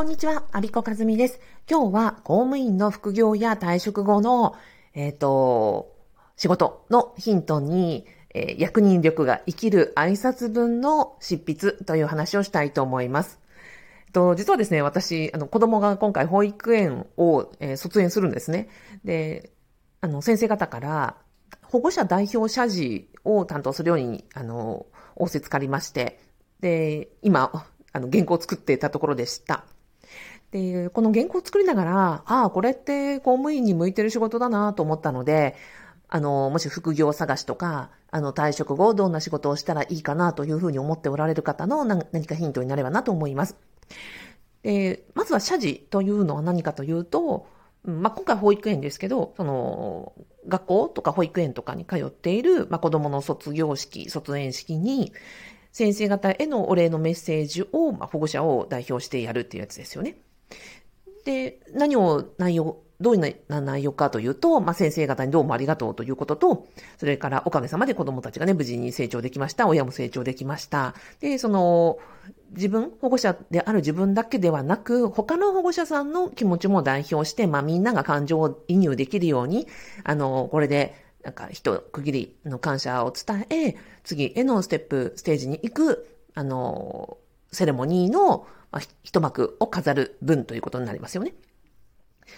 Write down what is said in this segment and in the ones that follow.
こんにちは、アビコカズミです。今日は公務員の副業や退職後の、えっ、ー、と、仕事のヒントに、えー、役人力が生きる挨拶文の執筆という話をしたいと思います。と、実はですね、私、あの、子供が今回保育園を、えー、卒園するんですね。で、あの、先生方から、保護者代表謝辞を担当するように、あの、仰せつかりまして、で、今、あの、原稿を作っていたところでした。で、この原稿を作りながら、ああ、これって公務員に向いてる仕事だなと思ったので、あの、もし副業探しとか、あの、退職後どんな仕事をしたらいいかなというふうに思っておられる方の何かヒントになればなと思います。で、まずは謝辞というのは何かというと、まあ、今回保育園ですけど、その、学校とか保育園とかに通っている、まあ、子供の卒業式、卒園式に、先生方へのお礼のメッセージを、まあ、保護者を代表してやるっていうやつですよね。で、何を内容、どういう内容かというと、まあ、先生方にどうもありがとうということと、それからおかげさまで子供たちがね、無事に成長できました。親も成長できました。で、その、自分、保護者である自分だけではなく、他の保護者さんの気持ちも代表して、まあ、みんなが感情を移入できるように、あの、これで、なんか、一区切りの感謝を伝え、次へのステップ、ステージに行く、あの、セレモニーの、まあ、一幕を飾る分ということになりますよね。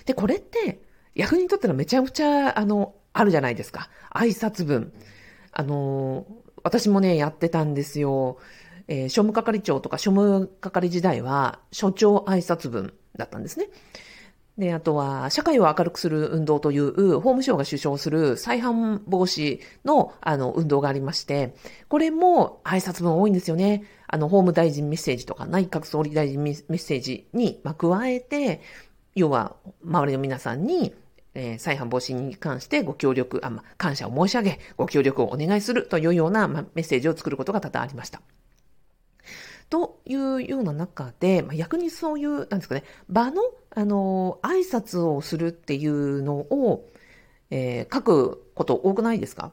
で、これって、役にとってのめちゃくちゃ、あの、あるじゃないですか。挨拶文。あの、私もね、やってたんですよ。えー、庶務係長とか庶務係時代は、所長挨拶文だったんですね。で、あとは、社会を明るくする運動という、法務省が主張する再犯防止の、あの、運動がありまして、これも挨拶文多いんですよね。あの、法務大臣メッセージとか、内閣総理大臣メッセージに、ま、加えて、要は、周りの皆さんに、えー、再犯防止に関してご協力、あ、ま、感謝を申し上げ、ご協力をお願いするというような、ま、メッセージを作ることが多々ありました。というような中で、まあ、逆にそういう、なんですかね、場の、あの、挨拶をするっていうのを、えー、書くこと多くないですか？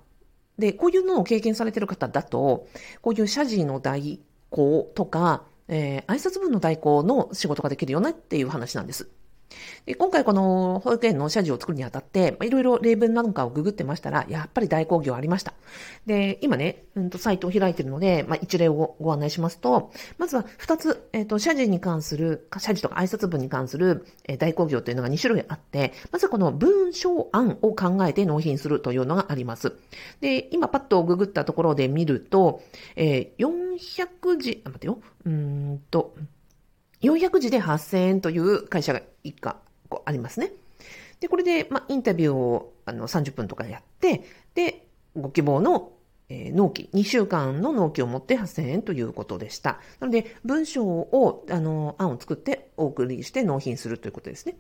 で、こういうのを経験されてる方だと、こういう謝辞の代行とか、えー、挨拶文の代行の仕事ができるよねっていう話なんです。で今回この保育園の謝辞を作るにあたって、いろいろ例文なんかをググってましたら、やっぱり大工業ありました。で、今ね、うんと、サイトを開いているので、まあ、一例をご案内しますと、まずは二つ、えっ、ー、と、謝辞に関する、謝辞とか挨拶文に関する、えー、大工業というのが2種類あって、まずはこの文章案を考えて納品するというのがあります。で、今パッとググったところで見ると、えー、400字、あ、待てよ、うんと、400字で8000円という会社が一家ありますね。で、これで、まあ、インタビューをあの30分とかやって、で、ご希望の、えー、納期、2週間の納期を持って8000円ということでした。なので、文章を、あの、案を作ってお送りして納品するということですね。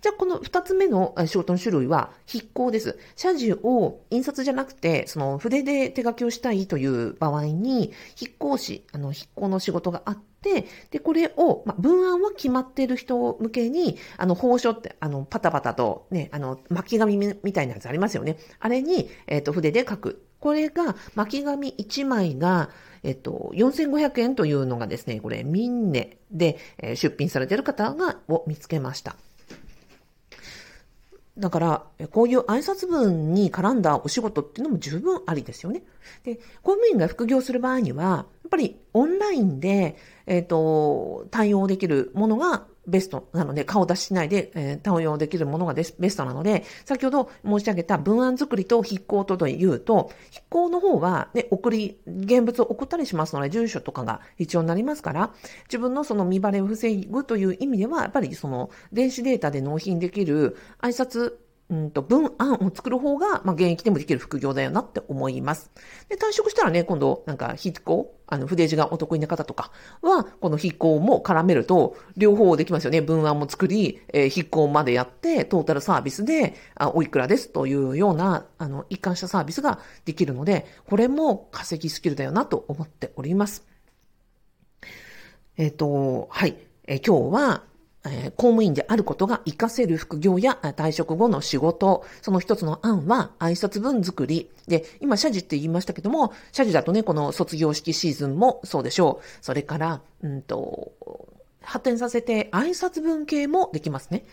じゃあ、この二つ目の仕事の種類は、筆行です。謝辞を印刷じゃなくて、その筆で手書きをしたいという場合に、筆行紙、あの、筆行の仕事があって、で、これを、まあ、文案は決まっている人向けに、あの、法書って、あの、パタパタとね、あの、巻き紙みたいなやつありますよね。あれに、えっ、ー、と、筆で書く。これが、巻き紙1枚が、えっと、4500円というのがですね、これ、ミンネで、出品されている方が、を見つけました。だから、こういう挨拶文に絡んだお仕事っていうのも十分ありですよね。で、公務員が副業する場合には、っぱりオンラインで、えっ、ー、と、対応できるものがベストなので、顔出ししないで、えー、対応できるものがベストなので、先ほど申し上げた文案作りと筆行とというと、筆行の方は、ね、送り、現物を送ったりしますので、住所とかが必要になりますから、自分のその見バレを防ぐという意味では、やっぱりその、電子データで納品できる挨拶うんと、文案を作る方が、まあ、現役でもできる副業だよなって思います。で、退職したらね、今度、なんか、筆行、あの、筆字がお得意な方とかは、この筆行も絡めると、両方できますよね。文案も作り、えー、筆行までやって、トータルサービスで、あ、おいくらですというような、あの、一貫したサービスができるので、これも稼ぎスキルだよなと思っております。えっ、ー、と、はい。えー、今日は、え公務員であることが活かせる副業や退職後の仕事、その一つの案は挨拶文作り。で、今、謝辞って言いましたけども、謝辞だとね、この卒業式シーズンもそうでしょう。それから、うんと、発展させて挨拶文系もできますね。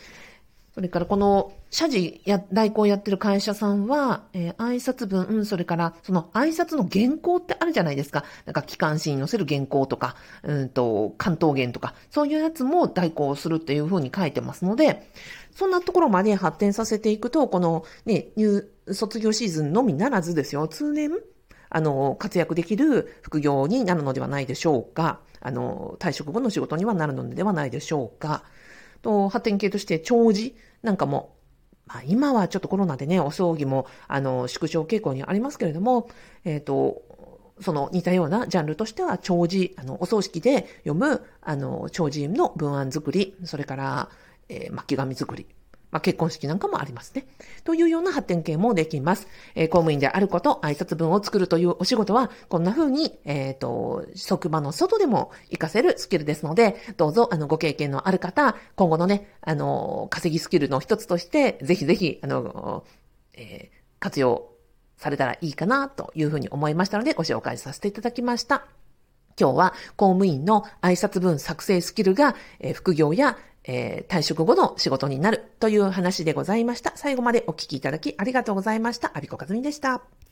それからこの、社事や代行やってる会社さんは、えー、挨拶文、うん、それからその挨拶の原稿ってあるじゃないですか。なんか機関誌に載せる原稿とか、うんと、関東言とか、そういうやつも代行するっていうふうに書いてますので、そんなところまで発展させていくと、このね、入、卒業シーズンのみならずですよ、通年、あの、活躍できる副業になるのではないでしょうか。あの、退職後の仕事にはなるのではないでしょうか。と、発展系として長寿なんかも、まあ今はちょっとコロナでね、お葬儀も、あの、縮小傾向にありますけれども、えっ、ー、と、その似たようなジャンルとしては、長寿、あの、お葬式で読む、あの、長寿の文案作り、それから、えー、巻き紙作り、まあ、結婚式なんかもありますね。というような発展系もできます。えー、公務員であること、挨拶文を作るというお仕事は、こんな風に、えっ、ー、と、職場の外でも活かせるスキルですので、どうぞ、あの、ご経験のある方、今後のね、あの、稼ぎスキルの一つとして、ぜひぜひ、あの、えー、活用されたらいいかな、というふうに思いましたので、ご紹介させていただきました。今日は公務員の挨拶文作成スキルが、え、副業やえー、退職後の仕事になるという話でございました。最後までお聞きいただきありがとうございました。アビコカズミでした。